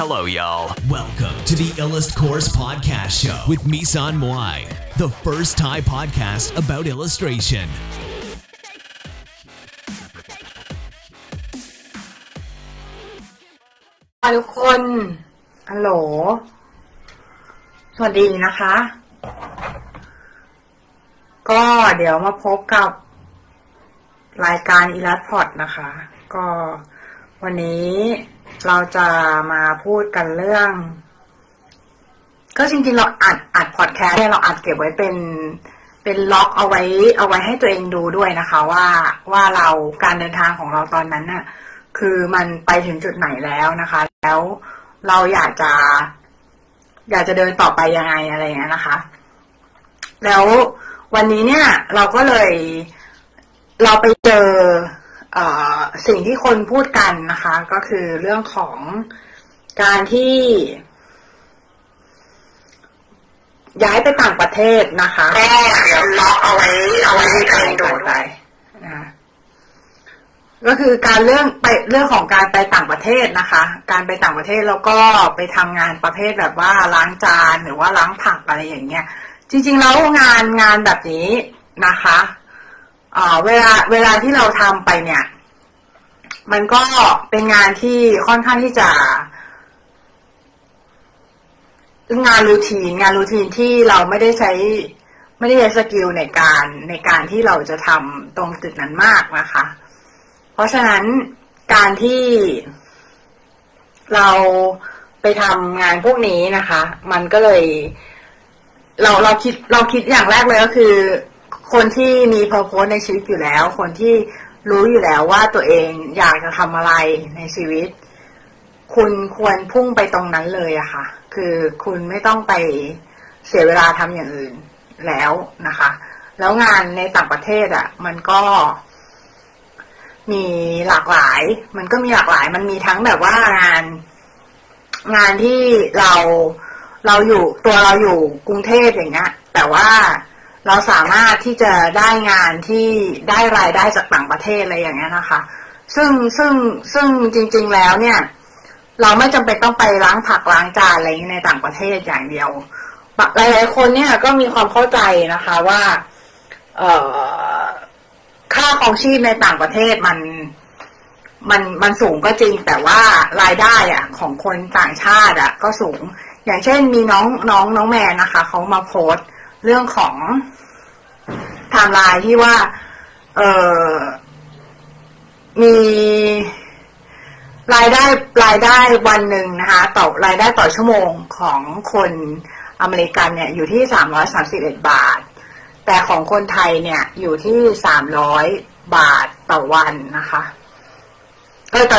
Hello, y'all. Welcome to the Illust Course Podcast Show with Misan Moai, the first Thai podcast about illustration. ทุกคนฮัลโหล สวัสดีนะคะ ก็เดี๋ยวมาพบกับรายการอีลัสพอดนะคะ ก็ วันนี้เราจะมาพูดกันเรื่อง ก็จริงๆเราอัดอัดพอดแคสต์เนี่ยเราอัดเก็บไว้เป็นเป็นล็อกเอาไว้ เอาไว้ให้ตัวเองดูด้วยนะคะ ว่าว่าเราการเดินทางของเราตอนนั้นน่ะ คือมันไปถึงจุดไหนแล้วนะคะ แล้วเราอยากจะ อยากจะเดินต่อไปยังไงอะไรเงี้ยนะคะ แล้ววันนี้เนี่ย เราก็เลย เราไปเจอ สิ่งที่คนพูดกันนะคะ ก็คือเรื่องของการที่ ย้ายไปต่างประเทศนะคะแม่เดี๋ยวล็อกเอาไว้เอาไว้ให้ตัวเองดูไปนะคะก็คือการเรื่องไปเรื่องของการไปต่างประเทศนะคะ การไปต่างประเทศแล้วก็ไปทำงานประเภทแบบว่าล้างจานหรือว่าล้างผักอะไรอย่างเงี้ย จริง ๆ แล้วงานงานแบบนี้นะคะ เอ่อเวลาเวลาที่เราทำไปเนี่ย มันก็เป็นงานที่ค่อนข้างที่จะงานรูทีนงานรูทีนที่เราไม่ได้ใช้ ไม่ได้ใช้สกิลในการในการที่เราจะทำตรงจุดนั้นมากนะคะ เพราะฉะนั้นการที่เราไปทำงานพวกนี้นะคะ มันก็เลย เราเราคิดเราคิดอย่างแรกเลยก็คือ คนที่มีพอโพสในชีวิตอยู่แล้ว คนที่รู้อยู่แล้วว่าตัวเองอยากจะทำอะไรในชีวิต คุณควรพุ่งไปตรงนั้นเลยอะค่ะ คือคุณไม่ต้องไปเสียเวลาทำอย่างอื่นแล้วนะคะ แล้วงานในต่างประเทศอะมันก็มีหลากหลาย มันก็มีหลากหลาย มันมีทั้งแบบว่างาน งานที่เราเราอยู่ตัวเราอยู่กรุงเทพอย่างเงี้ย แต่ว่า เราสามารถที่จะได้งานที่ได้รายได้จากต่างประเทศอะไรอย่างเงี้ยนะคะ ซึ่งซึ่งซึ่งจริง ๆแล้วเนี่ย เราไม่จำเป็นต้องไปล้างผักล้างจานอะไรในต่างประเทศอย่างเดียว หลายๆคนเนี่ยก็มีความเข้าใจนะคะว่า เอ่อค่าครองชีพในต่างประเทศมันมันมันสูงก็จริงแต่ว่ารายได้อะของคนต่างชาติอะก็สูง อย่างเช่นมีน้องน้องน้องแมนนะคะเขามาโพสต์ เรื่องของไทม์ไลน์ที่ว่า เออมีรายได้รายได้วันหนึ่งนะคะ ต่อรายได้ต่อชั่วโมงของคนอเมริกันเนี่ย อยู่ที่สามร้อยสามสิบเอ็ดบาท แต่ของคนไทยเนี่ย อยู่ที่สามร้อยบาทต่อวันนะคะเออแต่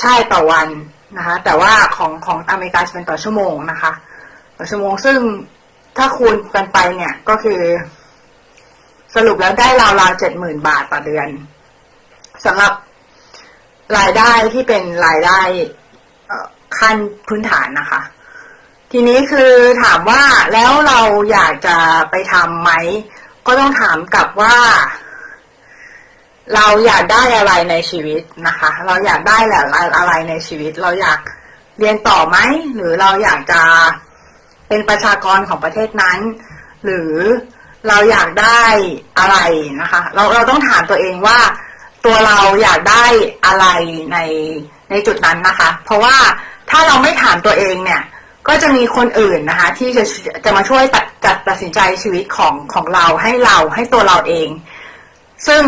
ใช่ต่อวันนะคะ แต่ว่าของของอเมริกาจะเป็นต่อชั่วโมงนะคะ ต่อชั่วโมงซึ่ง ถ้าคูณกันไปเนี่ยก็คือ สรุปแล้วได้ราวๆเจ็ดหมื่นบาทต่อเดือนสำหรับรายได้ที่เป็นรายได้ขั้นพื้นฐานนะคะ ทีนี้คือถามว่าแล้วเราอยากจะไปทำไหม ก็ต้องถามกลับว่า เราอยากได้อะไรในชีวิตนะคะ เราอยากได้แหละอะไรในชีวิต เราอยากเรียนต่อไหม หรือเราอยากจะ เป็นประชากรของประเทศนั้น หรือเราอยากได้อะไรนะคะ เราเราต้องถามตัวเองว่าตัวเราอยากได้อะไรในในจุดนั้นนะคะ เพราะว่าถ้าเราไม่ถามตัวเองเนี่ย ก็จะมีคนอื่นนะคะ ที่จะจะมาช่วยตัดจัดตัดสินใจชีวิตของของเราให้เราให้ตัวเราเอง ซึ่ง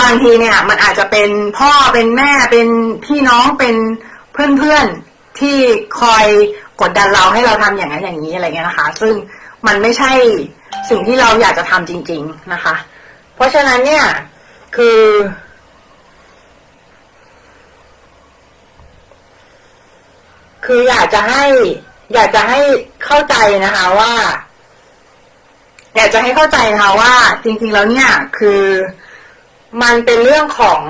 บางทีเนี่ย มันอาจจะเป็นพ่อเป็นแม่เป็นพี่น้องเป็นเพื่อนเพื่อนที่คอย กดดันเราให้เราทำอย่างนั้นอย่างนี้อะไรเงี้ยนะคะ ซึ่งมันไม่ใช่สิ่งที่เราอยากจะทำจริง ๆนะคะ เพราะฉะนั้นเนี่ยคือ คืออยากจะให้ อยากจะให้เข้าใจนะคะว่า อยากจะให้เข้าใจนะคะว่า จริง ๆ แล้วเนี่ย คือมันเป็นเรื่องของ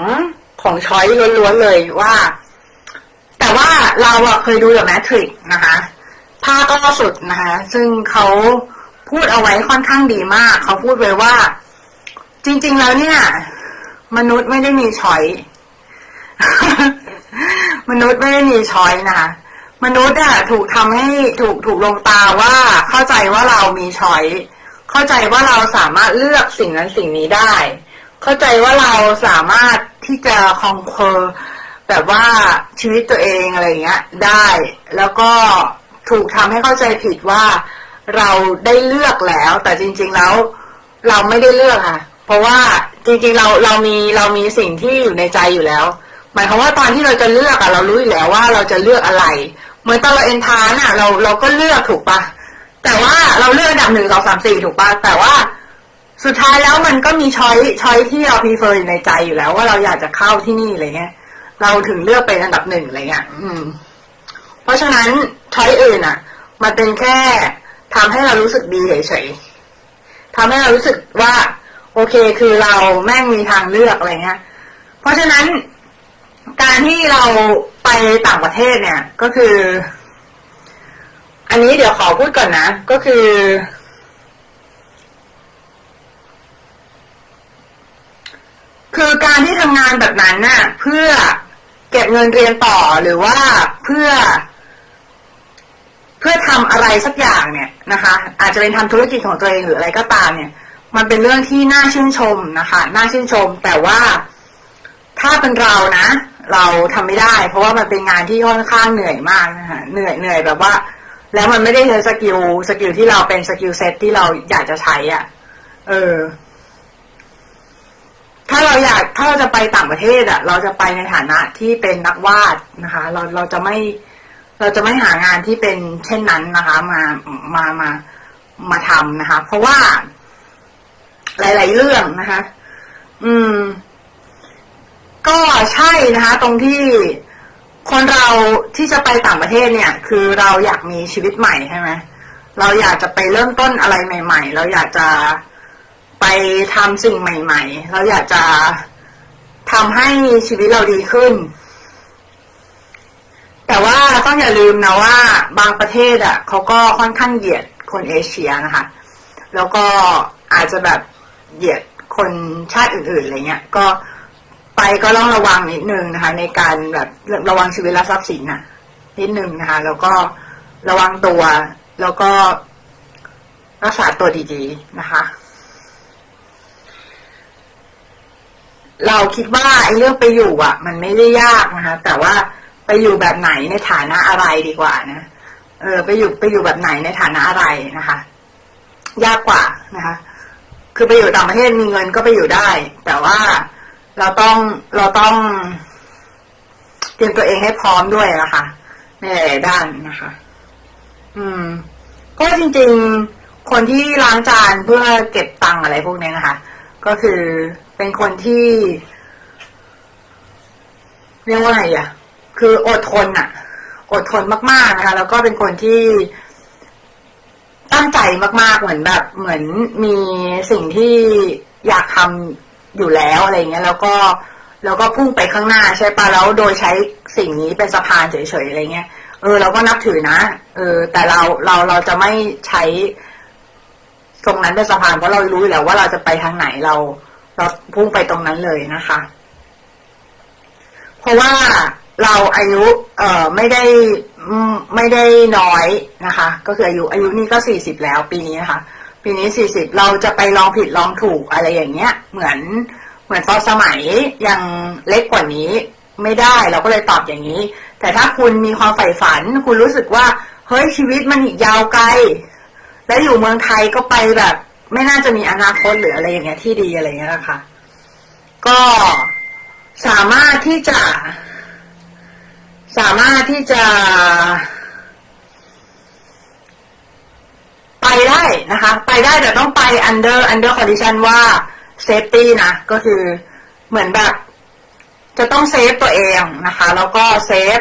ของช้อยล้วนๆเลยว่า แต่ว่าเราอะเคยดูแบบแมทริกนะคะภาคล่าสุดนะคะ ซึ่งเขาพูดเอาไว้ค่อนข้างดีมาก เขาพูดไว้ว่า จริง ๆ แล้วเนี่ย มนุษย์ไม่ได้มีช้อย มนุษย์ไม่ได้มีช้อยนะคะมนุษย์อะถูกทำให้ถูกถูกลงตาว่าเข้าใจว่าเรามีช้อยเข้าใจว่าเราสามารถเลือกสิ่งนั้นสิ่งนี้ได้ เข้าใจว่าเราสามารถที่จะคองเคอร์ แบบว่าชีวิตตัวเองอะไรเงี้ยได้ แล้วก็ถูกทำให้เข้าใจผิดว่าเราได้เลือกแล้ว แต่จริง ๆแล้วเราไม่ได้เลือกค่ะ เพราะว่าจริงๆเราเรามีเรามีสิ่งที่อยู่ในใจอยู่แล้ว หมายความว่าตอนที่เราจะเลือกอะเรารู้อยู่แล้วว่าเราจะเลือกอะไร เหมือนตอนเราเอนทานอะเราเราก็เลือกถูกปะแต่ว่าเราเลือกดับหนึ่งสองสามสี่ถูกปะแต่ว่าสุดท้ายแล้วมันก็มีช้อยช้อยที่เราพีเฟอร์อยู่ในใจอยู่แล้ว ว่าเราอยากจะเข้าที่นี่อะไรเงี้ย เราถึงเลือกเป็นอันดับหนึ่งอะไรเงี้ยอืม เพราะฉะนั้นช้อยอื่นอะ มันเป็นแค่ทำให้เรารู้สึกดีเฉยๆทำให้เรารู้สึกว่า โอเคคือเราแม่งมีทางเลือกอะไรเงี้ย เพราะฉะนั้นการที่เราไปต่างประเทศเนี่ย ก็คือ อันนี้เดี๋ยวขอพูดก่อนนะ ก็คือ คือการที่ทำงานแบบนั้นน่ะ เพื่อ เก็บเงินเรียนต่อหรือว่าเพื่อ เพื่อทำอะไรสักอย่างเนี่ยนะคะ อาจจะเป็นทำธุรกิจของตัวเองหรืออะไรก็ตามเนี่ย มันเป็นเรื่องที่น่าชื่นชมนะคะน่าชื่นชม แต่ว่าถ้าเป็นเรานะ เราทำไม่ได้ เพราะว่ามันเป็นงานที่ค่อนข้างเหนื่อยมากนะคะเหนื่อยเหนื่อยแบบว่า แล้วมันไม่ได้ใช้ skill skill ที่เราเป็น skill set ที่เราอยากจะใช้อะ เออ อยากถ้าเราจะไปต่างประเทศอะ เราจะไปในฐานะที่เป็นนักวาดนะคะ เราเราจะไม่เราจะไม่หางานที่เป็นเช่นนั้นนะคะ มามามามาทำนะคะ เพราะว่า หลาย ๆ เรื่องนะคะ อืม ก็ใช่นะคะ ตรงที่คนเราที่จะไปต่างประเทศเนี่ย คือเราอยากมีชีวิตใหม่ใช่ไหมเราอยากจะไปเริ่มต้นอะไรใหม่ ๆ เราอยากจะ ไปทำสิ่งใหม่ ๆ เราอยากจะทำให้ชีวิตเราดีขึ้น แต่ว่าต้องอย่าลืมนะว่า บางประเทศอะเขาก็ค่อนข้างเหยียดคนเอเชียนะคะ แล้วก็อาจจะแบบเหยียดคนชาติอื่นๆอะไรเงี้ย ก็ไปก็ต้องระวังนิดนึงนะคะ ในการแบบระวังชีวิตและทรัพย์สินน่ะนิดนึงนะคะ แล้วก็ระวังตัว แล้วก็รักษาตัวดีๆนะคะ เราคิดว่าไอ้เรื่องไปอยู่อะ มันไม่ได้ยากนะคะ แต่ว่าไปอยู่แบบไหนในฐานะอะไรดีกว่านะเออ ไปอยู่ไปอยู่แบบไหนในฐานะอะไรนะคะ ยากกว่านะคะ คือไปอยู่ต่างประเทศมีเงินก็ไปอยู่ได้ แต่ว่าเราต้องเราต้อง เตรียมตัวเองให้พร้อมด้วยนะคะในหลายด้านนะคะ อืม ก็จริง ๆ คนที่ล้างจานเพื่อเก็บตังค์อะไรพวกนี้นะคะ ก็คือ เป็นคนที่เรียกว่าไงอะ คืออดทนอะ อดทนมากๆนะคะ แล้วก็เป็นคนที่ตั้งใจมาก ๆ เหมือนแบบ เหมือนมีสิ่งที่อยากทำอยู่แล้วอะไรเงี้ย แล้วก็แล้วก็พุ่งไปข้างหน้าใช่ปะแล้วโดยใช้สิ่งนี้เป็นสะพานเฉยๆอะไรเงี้ยเออเราก็นับถือนะเออ แต่เราเราเราจะไม่ใช้ตรงนั้นเป็นสะพานเพราะเรารู้อยู่แล้วว่าเราจะไปทางไหนเรา เราพุ่งไปตรงนั้นเลยนะคะ เพราะว่าเราอายุ เอ่อไม่ได้ไม่ได้น้อยนะคะ ก็คืออายุอายุนี่ก็สี่สิบแล้ว ปีนี้นะคะปีนี้สี่สิบเราจะไปลองผิดลองถูกอะไรอย่างเงี้ย เหมือนเหมือนตอนสมัยยังเล็กกว่านี้ไม่ได้เราก็เลยตอบอย่างนี้ แต่ถ้าคุณมีความใฝ่ฝัน คุณรู้สึกว่า เฮ้ยชีวิตมันอีกยาวไกล และอยู่เมืองไทยก็ไปแบบ ไม่น่าจะมีอนาคตหรืออะไรอย่างเงี้ยที่ดีอะไรเงี้ยนะคะก็สามารถที่จะ สามารถที่จะ ไปได้นะคะ ไปได้แต่ต้องไป under under condition ว่า safety นะก็คือเหมือนแบบ จะต้องเซฟตัวเองนะคะ แล้วก็เซฟ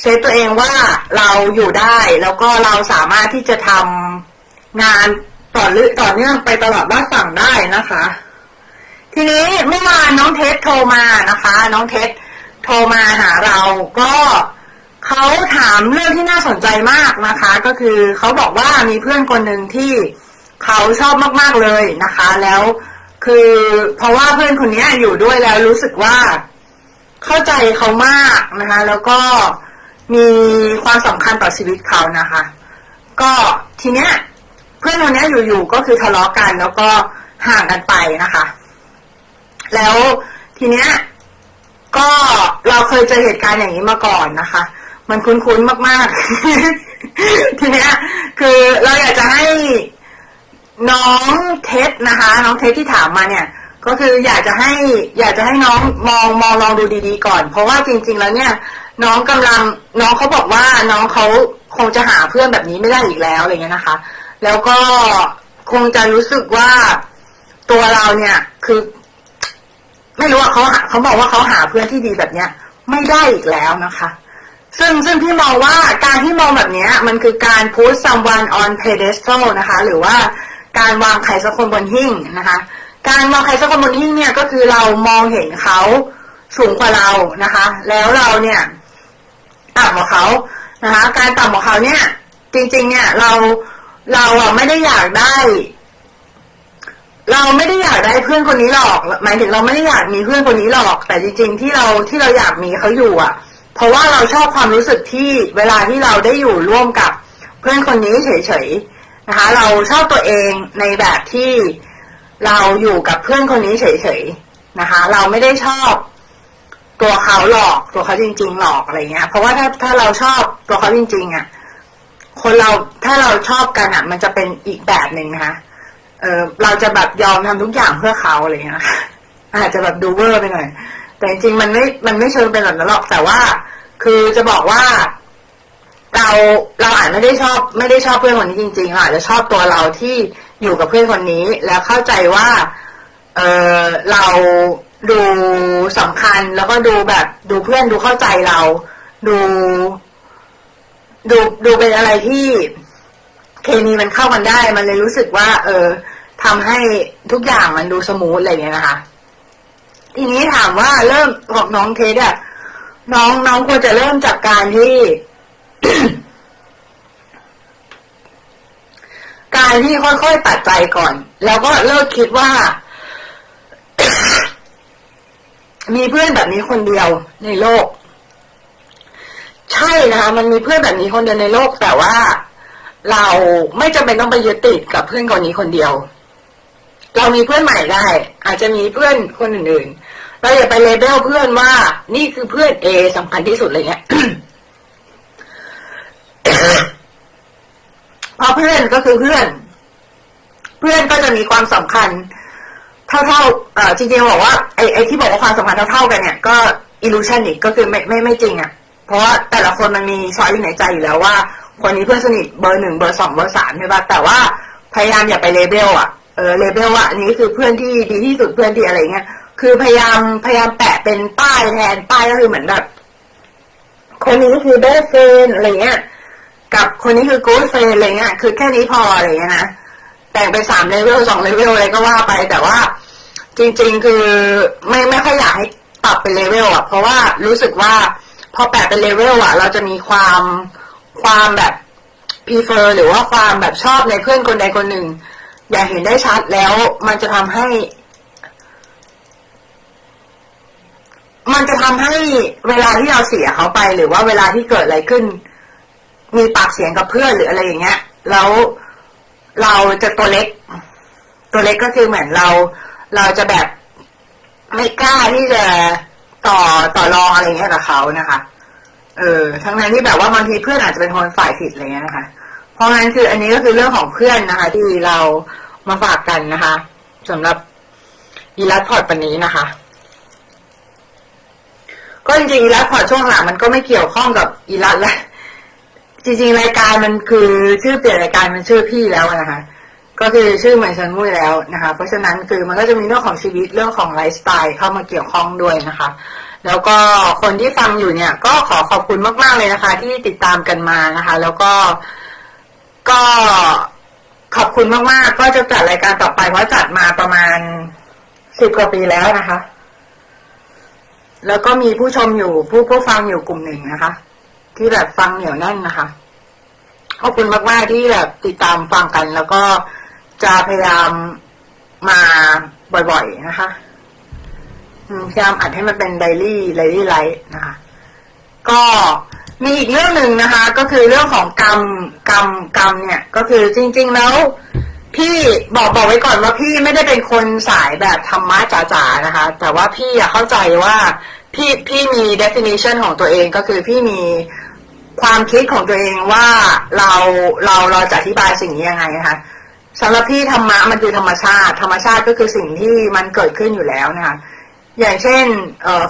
save ตัวเองว่าเราอยู่ได้ แล้วก็เราสามารถที่จะทำงาน ต่อเนื่องไปตลอดรอดฝั่งได้นะคะ ทีนี้เมื่อวานน้องเทสโทรมานะคะ น้องเทสโทรมาหาเราก็เขาถามเรื่องที่น่าสนใจมากนะคะ ก็คือเขาบอกว่ามีเพื่อนคนหนึ่งที่เขาชอบมากๆเลยนะคะ แล้วคือเพราะว่าเพื่อนคนนี้อยู่ด้วยแล้วรู้สึกว่าเข้าใจเขามากนะคะ แล้วก็มีความสำคัญต่อชีวิตเขานะคะ ก็ทีเนี้ย เพื่อนคนนี้อยู่ๆก็คือทะเลาะกัน แล้วก็ห่างกันไปนะคะ แล้วทีเนี้ยก็เราเคยเจอเหตุการณ์อย่างนี้มาก่อนนะคะ มันคุ้นๆมากๆ ทีเนี้ย คือเราอยากจะให้น้องเท็ดนะคะ น้องเท็ดที่ถามมาเนี่ย ก็คืออยากจะให้ อยากจะให้น้องมองมองลองดูดีๆก่อน เพราะว่าจริง ๆ แล้วเนี่ย น้องกำลังน้องเขาบอกว่าน้องเขาคงจะหาเพื่อนแบบนี้ไม่ได้อีกแล้วอะไรเงี้ยนะคะ แล้วก็คงจะรู้สึกว่าตัวเราเนี่ย คือ ไม่รู้ว่าเขาเขาบอกว่าเขาหาเพื่อนที่ดีแบบเนี้ย ไม่ได้อีกแล้วนะคะ ซึ่งซึ่งพี่มองว่าการที่มองแบบเนี้ยมันคือการ put someone on pedestal นะคะ หรือว่าการวางใครสักคนบนหิ้งนะคะ การวางใครสักคนบนหิ้งเนี่ยก็คือเรามองเห็นเขาสูงกว่าเรานะคะ แล้วเราเนี่ยต่ำกว่าเขานะคะ การต่ำกว่าเขาเนี่ย จริง ๆ เนี่ยเรา เราอะไม่ได้อยากได้ เราไม่ได้อยากได้เพื่อนคนนี้หรอก หมายถึงเราไม่ได้อยากมีเพื่อนคนนี้หรอก แต่จริง ๆ ที่เราที่เราอยากมีเขาอยู่ อะ เพราะว่าเราชอบความรู้สึกที่เวลาที่เราได้อยู่ร่วมกับเพื่อนคนนี้เฉยๆนะคะ เราชอบตัวเองในแบบที่เราอยู่กับเพื่อนคนนี้เฉยๆนะคะ เราไม่ได้ชอบตัวเขาหลอกตัวเขาจริง ๆ หลอกอะไรเงี้ย เพราะว่าถ้าถ้าเราชอบตัวเขาจริง ๆ อะ คนเราถ้าเราชอบกันอะ มันจะเป็นอีกแบบหนึ่งนะคะเออเราจะแบบยอมทำทุกอย่างเพื่อเขาอะไรเงี้ยอาจจะแบบดูเวอร์ไปหน่อย แต่จริงๆมันไม่ มันไม่เชิงเป็นแบบนั้นหรอกแต่ว่า คือจะบอกว่า เราเราอาจไม่ได้ชอบ ไม่ได้ชอบเพื่อนคนนี้จริงๆอาจจะชอบตัวเราที่อยู่กับเพื่อนคนนี้ แล้วเข้าใจว่า เออเราดูสำคัญแล้วก็ดูแบบดูเพื่อนดูเข้าใจเรา ดู ดูดูเป็นอะไรที่เคมีมันเข้ากันได้ มันเลยรู้สึกว่า เออทำให้ทุกอย่างมันดูสมูทอะไรเงี้ยนะคะ ทีนี้ถามว่าเริ่มของน้องเทสอะน้องน้องควรจะเริ่มจากการที่ การที่ค่อยๆตัดใจก่อน แล้วก็เลิกคิดว่า มีเพื่อนแบบนี้คนเดียวในโลก ช่นะคะ มันมีเพื่อนแบบนี้คนเดียวในโลก แต่ว่า เราไม่จำเป็นต้องไปยึดติดกับเพื่อนคนนี้คนเดียว เรามีเพื่อนใหม่ได้ อาจจะมีเพื่อนคนอื่นๆ เราอย่าไป label เพื่อนว่า นี่คือเพื่อนเอสำคัญที่สุดเลยเนี่ยเพราะเพื่อนก็คือเพื่อน เพื่อนก็จะมีความสำคัญ เท่าๆเอ่อจริงๆบอกว่าไอ้ไอ้ที่บอกว่าความสำคัญเท่าๆกันเนี่ยก็ illusion อีกก็คือไม่ไม่ไม่จริงอะ่ะ เพราะว่าแต่ละคนมันมี choice อยู่ในใจอยู่แล้วว่า คนนี้เพื่อนสนิทเบอร์หนึ่งเบอร์สองเบอร์สามใช่ปะแต่ว่าพยายามอย่าไป label อะเออ label ว่าอันนี้คือเพื่อนที่ดีที่สุดเพื่อนที่อะไรเงี้ยคือพยายามพยายามแปะเป็นป้ายแทนป้ายก็คือเหมือนแบบ คนนี้คือ best friend อะไรเงี้ยกับคนนี้คือกู๊ดเฟนอะไรเงี้ยคือแค่นี้พออะไรเงี้ยนะแบ่งไปสาม level สอง level อะไรก็ว่าไปแต่ว่า จริง ๆ คือไม่ไม่ค่อยอยากให้ปรับเป็นเลเวลอะ เพราะว่ารู้สึกว่า พอแปะเป็นเลเวลอะเราจะมีความความแบบ prefer หรือว่าความแบบชอบในเพื่อนคนใดคนหนึ่ง อยากเห็นได้ชัดแล้วมันจะทำให้ มันจะทำให้เวลาที่เราเสียเขาไป หรือว่าเวลาที่เกิดอะไรขึ้น มีปากเสียงกับเพื่อนหรืออะไรอย่างเงี้ย แล้วเราจะตัวเล็ก ตัวเล็กก็คือเหมือนเรา เราจะแบบไม่กล้าที่จะ ต่อต่อรองอะไรเงี้ยกับเขานะคะ เออ ทั้งนั้นที่แบบว่าบางทีเพื่อนอาจจะเป็นคนฝ่ายผิดอะไรเงี้ยนะคะ เพราะงั้นคืออันนี้ก็คือเรื่องของเพื่อนนะคะ ที่เรามาฝากกันนะคะสำหรับ illust pod วันนี้นะคะ ก็จริงๆอีลัสพอร์ตช่วงหลังมันก็ไม่เกี่ยวข้องกับ illust แล้วจริงๆรายการมันคือชื่อเปลี่ยนรายการมันชื่อพี่แล้วนะคะ ก็คือชื่อเหมือนฉันมุ้ยแล้วนะคะ เพราะฉะนั้นคือมันก็จะมีเรื่องของชีวิตเรื่องของไลฟ์สไตล์เข้ามาเกี่ยวข้องด้วยนะคะ แล้วก็คนที่ฟังอยู่เนี่ย ก็ขอขอบคุณมากๆเลยนะคะ ที่ติดตามกันมานะคะ แล้วก็ก็ขอบคุณมากๆ ก็จะจัดรายการต่อไปเพราะจัดมาประมาณสิบกว่าปีแล้วนะคะ แล้วก็มีผู้ชมอยู่ผู้ผู้ฟังอยู่กลุ่มหนึ่งนะคะ ที่แบบฟังเหนียวแน่นนะคะขอบคุณมากๆที่แบบติดตามฟังกันแล้วก็ จะพยายามมาบ่อยๆนะคะพยายามอัดให้มันเป็น daily daily life นะคะ ก็มีอีกเรื่องหนึ่งนะคะ ก็คือเรื่องของกรรมกรรมกรรมเนี่ย ก็คือจริง ๆ แล้วพี่บอกบอกไว้ก่อนว่าพี่ไม่ได้เป็นคนสายแบบธรรมะจ๋าๆนะคะ แต่ว่าพี่อยากเข้าใจว่าพี่พี่มี definition ของตัวเองก็คือพี่มีความคิดของตัวเองว่าเราเราเราจะอธิบายสิ่งนี้ยังไงนะคะ สำหรับพี่ธรรมะมันคือธรรมชาติ ธรรมชาติก็คือสิ่งที่มันเกิดขึ้นอยู่แล้วนะคะอย่างเช่น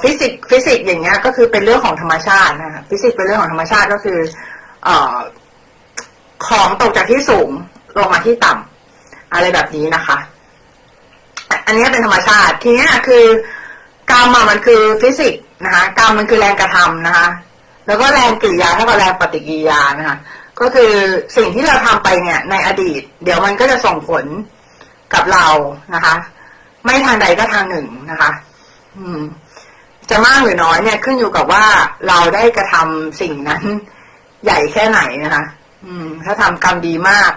ฟิสิกส์ฟิสิกส์อย่างเงี้ยก็คือเป็นเรื่องของธรรมชาตินะคะฟิสิกส์เป็นเรื่องของธรรมชาติก็คือเอของตกจากที่สูงลงมาที่ต่ำอะไรแบบนี้นะคะ อันนี้เป็นธรรมชาติทีนี้คือกรรมมันคือฟิสิกส์นะคะกรรมมันคือแรงกระทำนะคะ แล้วก็แรงกิริยาเท่ากับแรงปฏิกิริยานะคะ ก็คือสิ่งที่เราทำไปเนี่ย ในอดีต เดี๋ยวมันก็จะส่งผลกับเรานะคะ ไม่ทางใดก็ทางหนึ่งนะคะ อืม จะมากหรือน้อยเนี่ยขึ้นอยู่กับว่าเราได้กระทำสิ่งนั้น ใหญ่แค่ไหนนะคะ อืม ถ้าทำกรรมดีมาก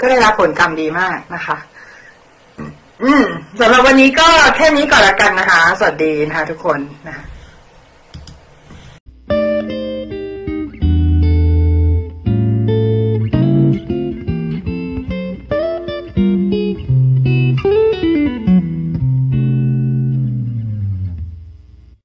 ก็ได้รับผลกรรมดีมากนะคะ อืมสำหรับวันนี้ก็แค่นี้ก่อนละกันนะคะ สวัสดีนะคะทุกคนนะ